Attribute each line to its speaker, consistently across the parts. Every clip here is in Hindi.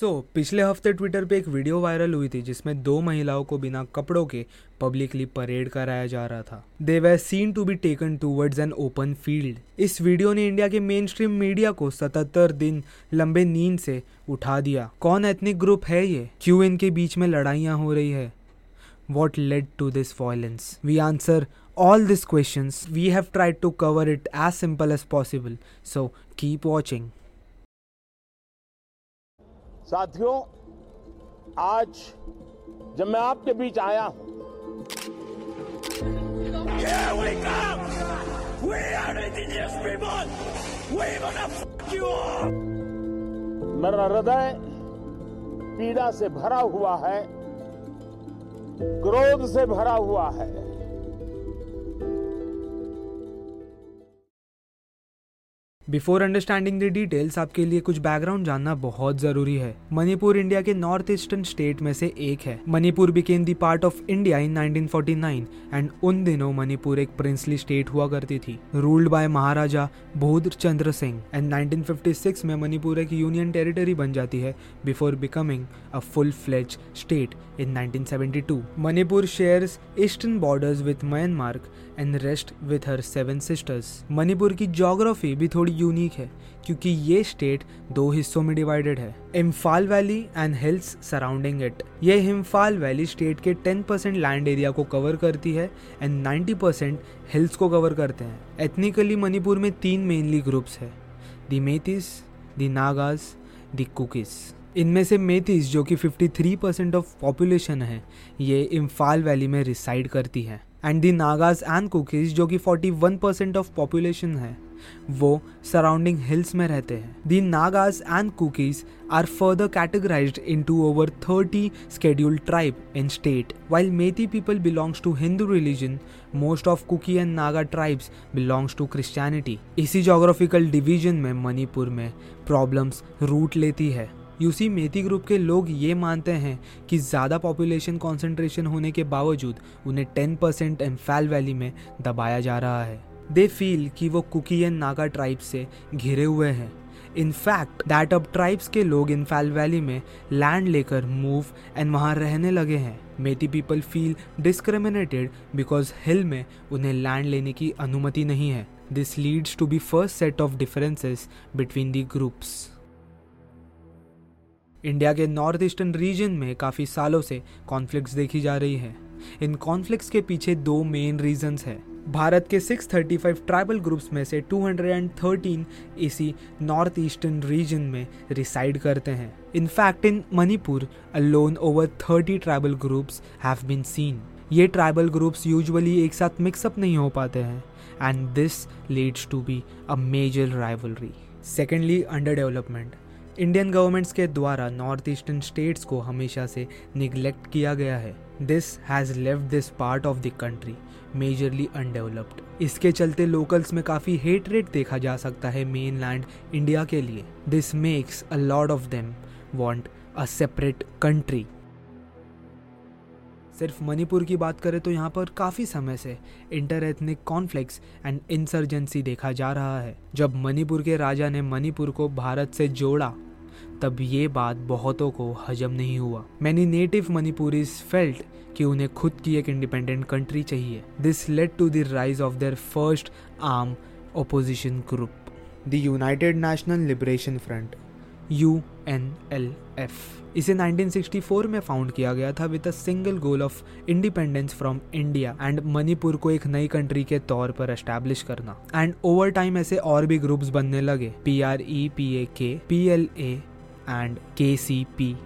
Speaker 1: सो so, पिछले हफ़्ते ट्विटर पे एक वीडियो वायरल हुई थी जिसमें दो महिलाओं को बिना कपड़ों के पब्लिकली परेड कराया जा रहा था। They were seen to be taken towards an open field इस वीडियो ने इंडिया के मेन स्ट्रीम मीडिया को सतहत्तर दिन लंबे नींद से उठा दिया। कौन एथनिक ग्रुप है ये? क्यों इनके बीच में लड़ाइयाँ हो रही है? What led to this violence we answer all these questions. We have tried to cover it as simple as possible. So keep watching.
Speaker 2: साथियों आज जब मैं आपके बीच आया हूँ मेरा हृदय पीड़ा से भरा हुआ है क्रोध से भरा हुआ है।
Speaker 1: बिफोर अंडरस्टैंडिंग द डिटेल्स आपके लिए कुछ बैकग्राउंड जानना बहुत ज़रूरी है। मणिपुर इंडिया के नॉर्थ ईस्टर्न स्टेट में से एक है। Manipur became the part of India in 1949 and उन दिनों मणिपुर एक प्रिंसली स्टेट हुआ करती थी। रूल्ड बाय महाराजा बोध चंद्र सिंह एंड 1956 में मणिपुर एक यूनियन टेरिटरी बन जाती है before becoming a full fledge state in 1972 Manipur shares eastern borders with Myanmar and rest with her seven sisters Manipur की जोग्राफी भी थोड़ी यूनिक है, क्योंकि ये स्टेट दो हिस्सों में डिवाइडेड है। Imphal valley and hills surrounding it ये इम्फाल वैली स्टेट के 10 परसेंट लैंड एरिया को कवर करती है एंड 90 परसेंट हिल्स को कवर करते हैं। एथनिकली मणिपुर में तीन मेनली ग्रुप्स है। दी मेथिस दी नागाज दी कुकीज इनमें से मेथिस जो कि 53 परसेंट ऑफ़ पॉपुलेशन है, ये इम्फाल वैली में रिसाइड करती है। And the Nagas and Kukis जो कि 41 परसेंट ऑफ़ पॉपुलेशन है वो सराउंडिंग हिल्स में रहते हैं the Nagas and Kukis are further categorized into over 30 scheduled tribe in state. While Methi people belongs to Hindu religion, most of Kuki and Naga tribes belongs to Christianity. इसी जोग्राफिकल डिवीज़न में मणिपुर में प्रॉब्लम्स रूट लेती है यूसी मेथी ग्रुप के लोग ये मानते हैं कि ज़्यादा पॉपुलेशन कॉन्सेंट्रेशन होने के बावजूद उन्हें 10 परसेंट एम्फैल वैली में दबाया जा रहा है दे फील कि वो कुकी एंड नागा ट्राइब से घिरे हुए हैं। इन फैक्ट दैट अब ट्राइब्स के लोग इन फैल वैली में लैंड लेकर मूव एंड वहाँ रहने लगे हैं। Meitei people feel discriminated because hill में उन्हें लैंड लेने की अनुमति नहीं है। This leads to be first set of differences between the groups India के नॉर्थ ईस्टर्न रीजन में काफ़ी सालों से कॉन्फ्लिक्ट्स देखी जा रही है। इन कॉन्फ्लिक्ट्स के पीछे दो मेन रीजंस है। भारत के 635 ट्राइबल ग्रुप्स में से 213 इसी नॉर्थ ईस्टर्न रीजन में रिसाइड करते हैं। In fact in Manipur alone over 30 tribal groups have been seen ये ट्राइबल ग्रुप्स यूजुअली एक साथ मिक्सअप नहीं हो पाते हैं and this leads to be a major rivalry secondly under development Indian governments के द्वारा नॉर्थ ईस्टर्न स्टेट्स को हमेशा से निगलेक्ट किया गया है। This has left this part of the country majorly undeveloped इसके चलते लोकल्स में काफ़ी हेट रेट देखा जा सकता है मेन लैंड इंडिया के लिए। This makes a lot of them want a separate country सिर्फ़ मणिपुर की बात करें तो यहाँ पर काफ़ी समय से inter ethnic conflicts and insurgency देखा जा रहा है। जब मणिपुर के राजा ने मणिपुर को भारत से जोड़ा तब ये बात बहुतों को हजम नहीं हुआ। मैनी नेटिव मणिपुरीज फेल्ट कि उन्हें खुद की एक इंडिपेंडेंट कंट्री चाहिए। This led to the rise of their first arm opposition group the United National Liberation Front U N L F इसे 1964 में फाउंड किया गया था with a single goal of independence from India and Manipur को एक नई कंट्री के तौर पर एस्टैब्लिश करना। एंड ओवर टाइम ऐसे और भी ग्रुप्स बनने लगे P R E P A K P L A and के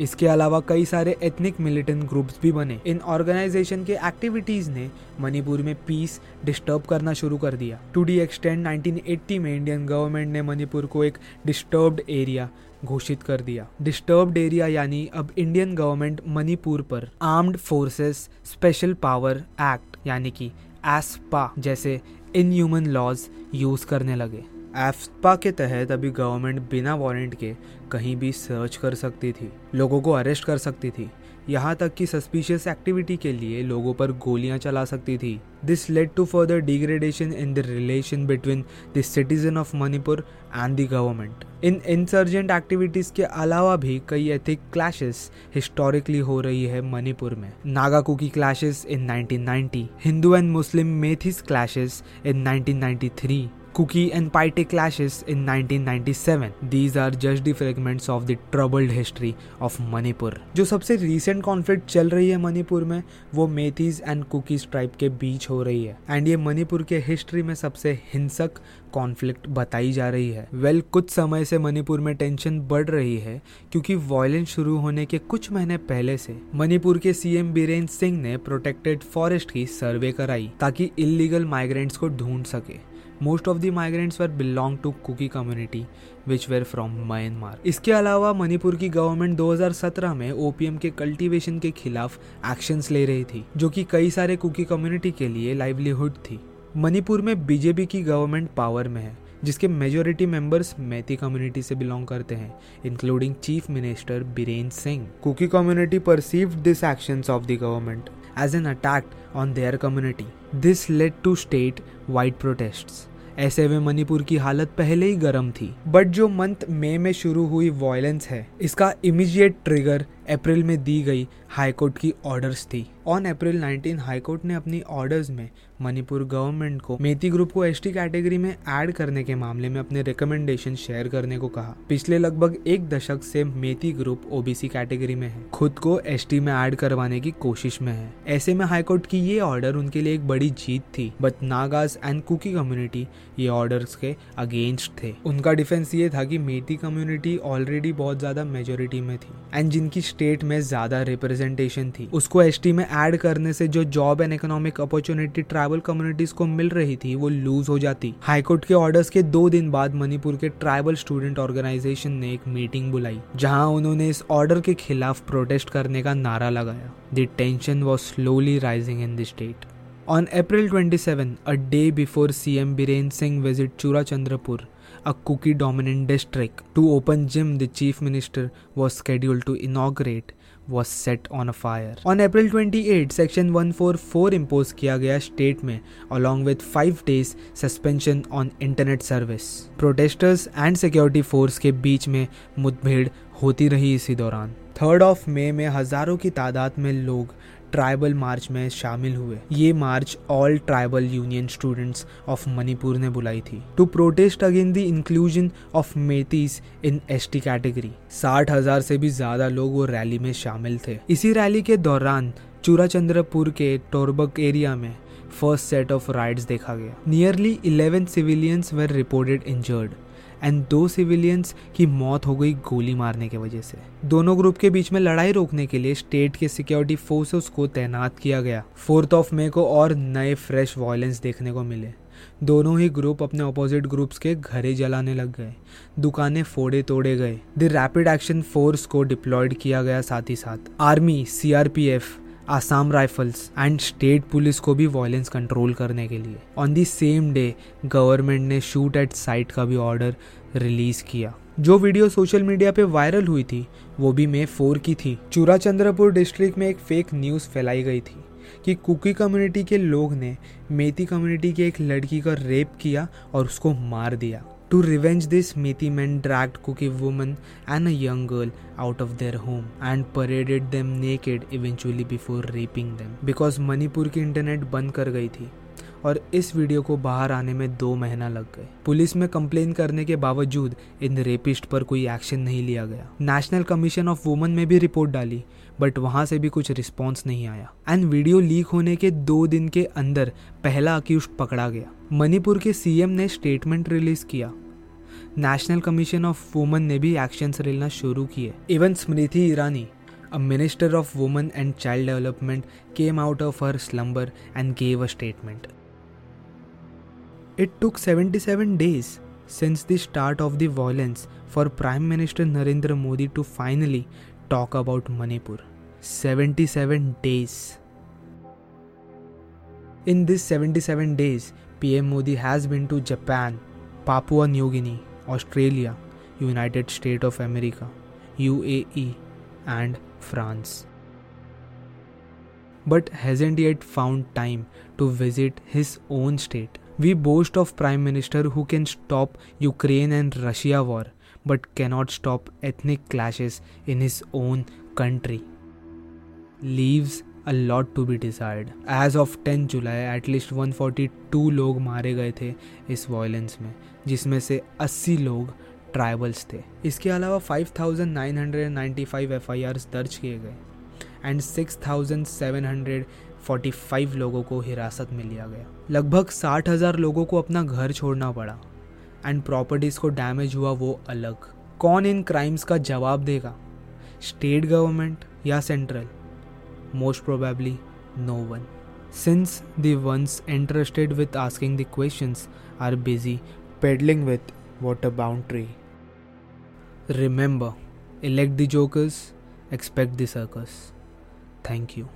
Speaker 1: इसके अलावा कई सारे एथनिक मिलिटेंट ग्रुप्स भी बने। इन ऑर्गेनाइजेशन के एक्टिविटीज़ ने मणिपुर में पीस डिस्टर्ब करना शुरू कर दिया। टू डी एक्सटेंड 1980 में इंडियन गवर्नमेंट ने मणिपुर को एक डिस्टर्ब्ड एरिया घोषित कर दिया। डिस्टर्ब्ड एरिया यानी अब इंडियन गवर्नमेंट मणिपुर पर armed forces special power act यानी कि एसपा जैसे इनह्यूमन लॉज यूज़ करने लगे। एफपा के तहत अभी गवर्नमेंट बिना वारंट के कहीं भी सर्च कर सकती थी, लोगों को अरेस्ट कर सकती थी। यहाँ तक कि सस्पिशियस एक्टिविटी के लिए लोगों पर गोलियाँ चला सकती थी। This led to further degradation in the relation between the citizen of Manipur and the government in insurgent activities के अलावा भी कई एथिक क्लैशेस हिस्टोरिकली हो रही है मणिपुर में। Naga Kuki clashes in 1990 Hindu and Muslim Meiteis clashes in 1993 Kuki and Paite clashes in 1997. These are just the fragments of the troubled history of Manipur. जो सबसे recent conflict चल रही है मणिपुर में वो मेथीज एंड कुकीज ट्राइब के बीच हो रही है एंड ये मणिपुर के हिस्ट्री में सबसे हिंसक कॉन्फ्लिक्ट बताई जा रही है वेल well, कुछ समय से मणिपुर में टेंशन बढ़ रही है क्योंकि वायलेंस शुरू होने के कुछ महीने पहले से मणिपुर के सीएम बीरेन्द्र सिंह ने प्रोटेक्टेड फॉरेस्ट की सर्वे कराई ताकि इलीगल माइग्रेंट्स को ढूंढ सके most of the migrants were belong to Kuki community which were from Myanmar इसके अलावा मणिपुर की गवर्नमेंट 2017 में ओपीएम के कल्टीवेशन के खिलाफ एक्शंस ले रही थी, जो कि कई सारे कुकी कम्युनिटी के लिए लाइवलीहुड थी। मणिपुर में बीजेपी की गवर्नमेंट पावर में है, जिसके मेजोरिटी मेंबर्स मैती कम्युनिटी से बिलोंग करते हैं including chief minister Birendra Singh Kuki community perceived this actions of the government as an attack on their community this led to state wide protests ऐसे में मणिपुर की हालत पहले ही गर्म थी। बट जो मंथ मई में शुरू हुई वॉयलेंस है, इसका इमीडिएट ट्रिगर अप्रैल में दी गई हाईकोर्ट की ऑर्डर्स थी। ऑन अप्रैल 19 हाईकोर्ट ने अपनी ऑर्डर्स में मणिपुर गवर्नमेंट को मेती ग्रुप को एसटी कैटेगरी में ऐड करने के मामले में अपने रिकमेंडेशन शेयर करने को कहा। पिछले लगभग एक दशक से मेती ग्रुप ओबीसी कैटेगरी में है। खुद को एसटी में ऐड करवाने की कोशिश में है। ऐसे में हाईकोर्ट की ये ऑर्डर उनके लिए एक बड़ी जीत थी। But Nagas and Kuki community ये ऑर्डर के अगेंस्ट थे। उनका डिफेंस ये था की मेती कम्युनिटी ऑलरेडी बहुत ज़्यादा मेजोरिटी में थी। एंड जिनकी स्टेट में ज़्यादा रिप्रेजेंटेशन थी। उसको एसटी में ऐड करने से जो job and economic opportunity tribal communities को मिल रही थी वो लूज हो जाती। हाईकोर्ट के ऑर्डर्स के दो दिन बाद मणिपुर के ट्राइबल स्टूडेंट ऑर्गेनाइजेशन ने एक मीटिंग बुलाई जहाँ उन्होंने इस ऑर्डर के खिलाफ प्रोटेस्ट करने का नारा लगाया। The tension was slowly rising in the state On April 27, a day before CM Singh visit Chura Chandrapur, a Kuki dominant district, to open gym the chief minister was scheduled to inaugurate was set on a fire. On April 28, section 144 impose किया गया स्टेट में along with 5 days suspension on internet service. Protesters and security force के बीच में मुठभेड़ होती रही इसी दौरान थर्ड ऑफ़ मई में हज़ारों की तादाद में लोग ट्राइबल मार्च में शामिल हुए। ये march all tribal union students of Manipur ने बुलाई थी। To protest again the inclusion of Meiteis in S T category साठ हज़ार से भी ज़्यादा लोग वो रैली में शामिल थे। इसी रैली के दौरान चूराचंद्रपुर के टोरबक एरिया में फ़र्स्ट सेट ऑफ़ राइड्स देखा गया। Nearly eleven civilians were reported injured and दो सिविलियंस की मौत हो गई गोली मारने की वजह से। दोनों ग्रुप के बीच में लड़ाई रोकने के लिए स्टेट के सिक्योरिटी फोर्सेस को तैनात किया गया। फोर्थ ऑफ़ मे को और नए फ्रेश वायलेंस देखने को मिले। दोनों ही ग्रुप अपने ऑपोजिट ग्रुप्स के घरे जलाने लग गए। दुकानें फोड़े तोड़े गए। द रैपिड एक्शन फोर्स को डिप्लॉयड किया गया साथ ही साथ। Army CRPF Assam Rifles and state police को भी वायलेंस कंट्रोल करने के लिए। On the same day government ने शूट एट साइट का भी ऑर्डर रिलीज़ किया। जो वीडियो सोशल मीडिया पे वायरल हुई थी, वो भी मे फोर की थी। चूरा चंद्रपुर डिस्ट्रिक्ट में एक फेक न्यूज़ फैलाई गई थी कि कुकी कम्युनिटी के लोग ने मेथी कम्युनिटी की एक लड़की का रेप किया और उसको मार दिया। To revenge this, Methi men dragged Kuki woman and a young girl out of their home and paraded them naked eventually before raping them. Because Manipur की इंटरनेट बंद कर गई थी और इस वीडियो को बाहर आने में दो महीना लग गए। पुलिस में कंप्लेन करने के बावजूद इन रेपिस्ट पर कोई एक्शन नहीं लिया गया। नेशनल कमीशन ऑफ़ वुमन में भी रिपोर्ट डाली बट वहाँ से भी कुछ रिस्पॉन्स नहीं आया। एंड वीडियो लीक होने के दो दिन के अंदर पहला अक्यूज पकड़ा गया। मणिपुर के सीएम ने स्टेटमेंट रिलीज़ किया। नेशनल कमीशन ऑफ़ वुमन ने भी एक्शन रेलना शुरू किए even Smriti Irani a minister of woman and child development came out of her slumber and gave a statement it took seventy seven days since the start of the violence for prime minister Narendra Modi to finally talk about Manipur seventy seven days in this seventy seven days P M Modi has been to Japan Papua New Guinea Australia, United States of America, UAE, and France. but hasn't yet found time to visit his own state. We boast of Prime Minister who can stop Ukraine and Russia war but cannot stop ethnic clashes in his own country. Leaves a lot to be desired. As of 10 July at least 142 लोग मारे गए थे इस वायलेंस में जिसमें से 80 लोग ट्राइबल्स थे। इसके अलावा 5,995 एफ़ दर्ज किए गए एंड 6,745 लोगों को हिरासत में लिया गया। लगभग साठ हज़ार लोगों को अपना घर छोड़ना पड़ा एंड प्रॉपर्टीज़ को डैमेज हुआ वो अलग। कौन इन क्राइम्स का जवाब देगा? स्टेट गवर्नमेंट या central Most probably, no one. Since the ones interested with asking the questions are busy peddling with water boundary. Remember, elect the jokers, expect the circus. Thank you.